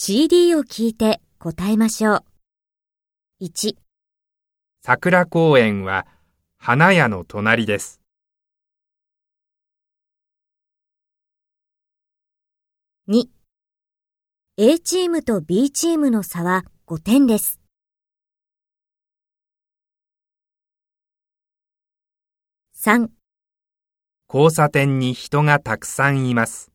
CD を聞いて答えましょう。1、桜公園は花屋の隣です。2、A チームと B チームの差は5点です。3、交差点に人がたくさんいます。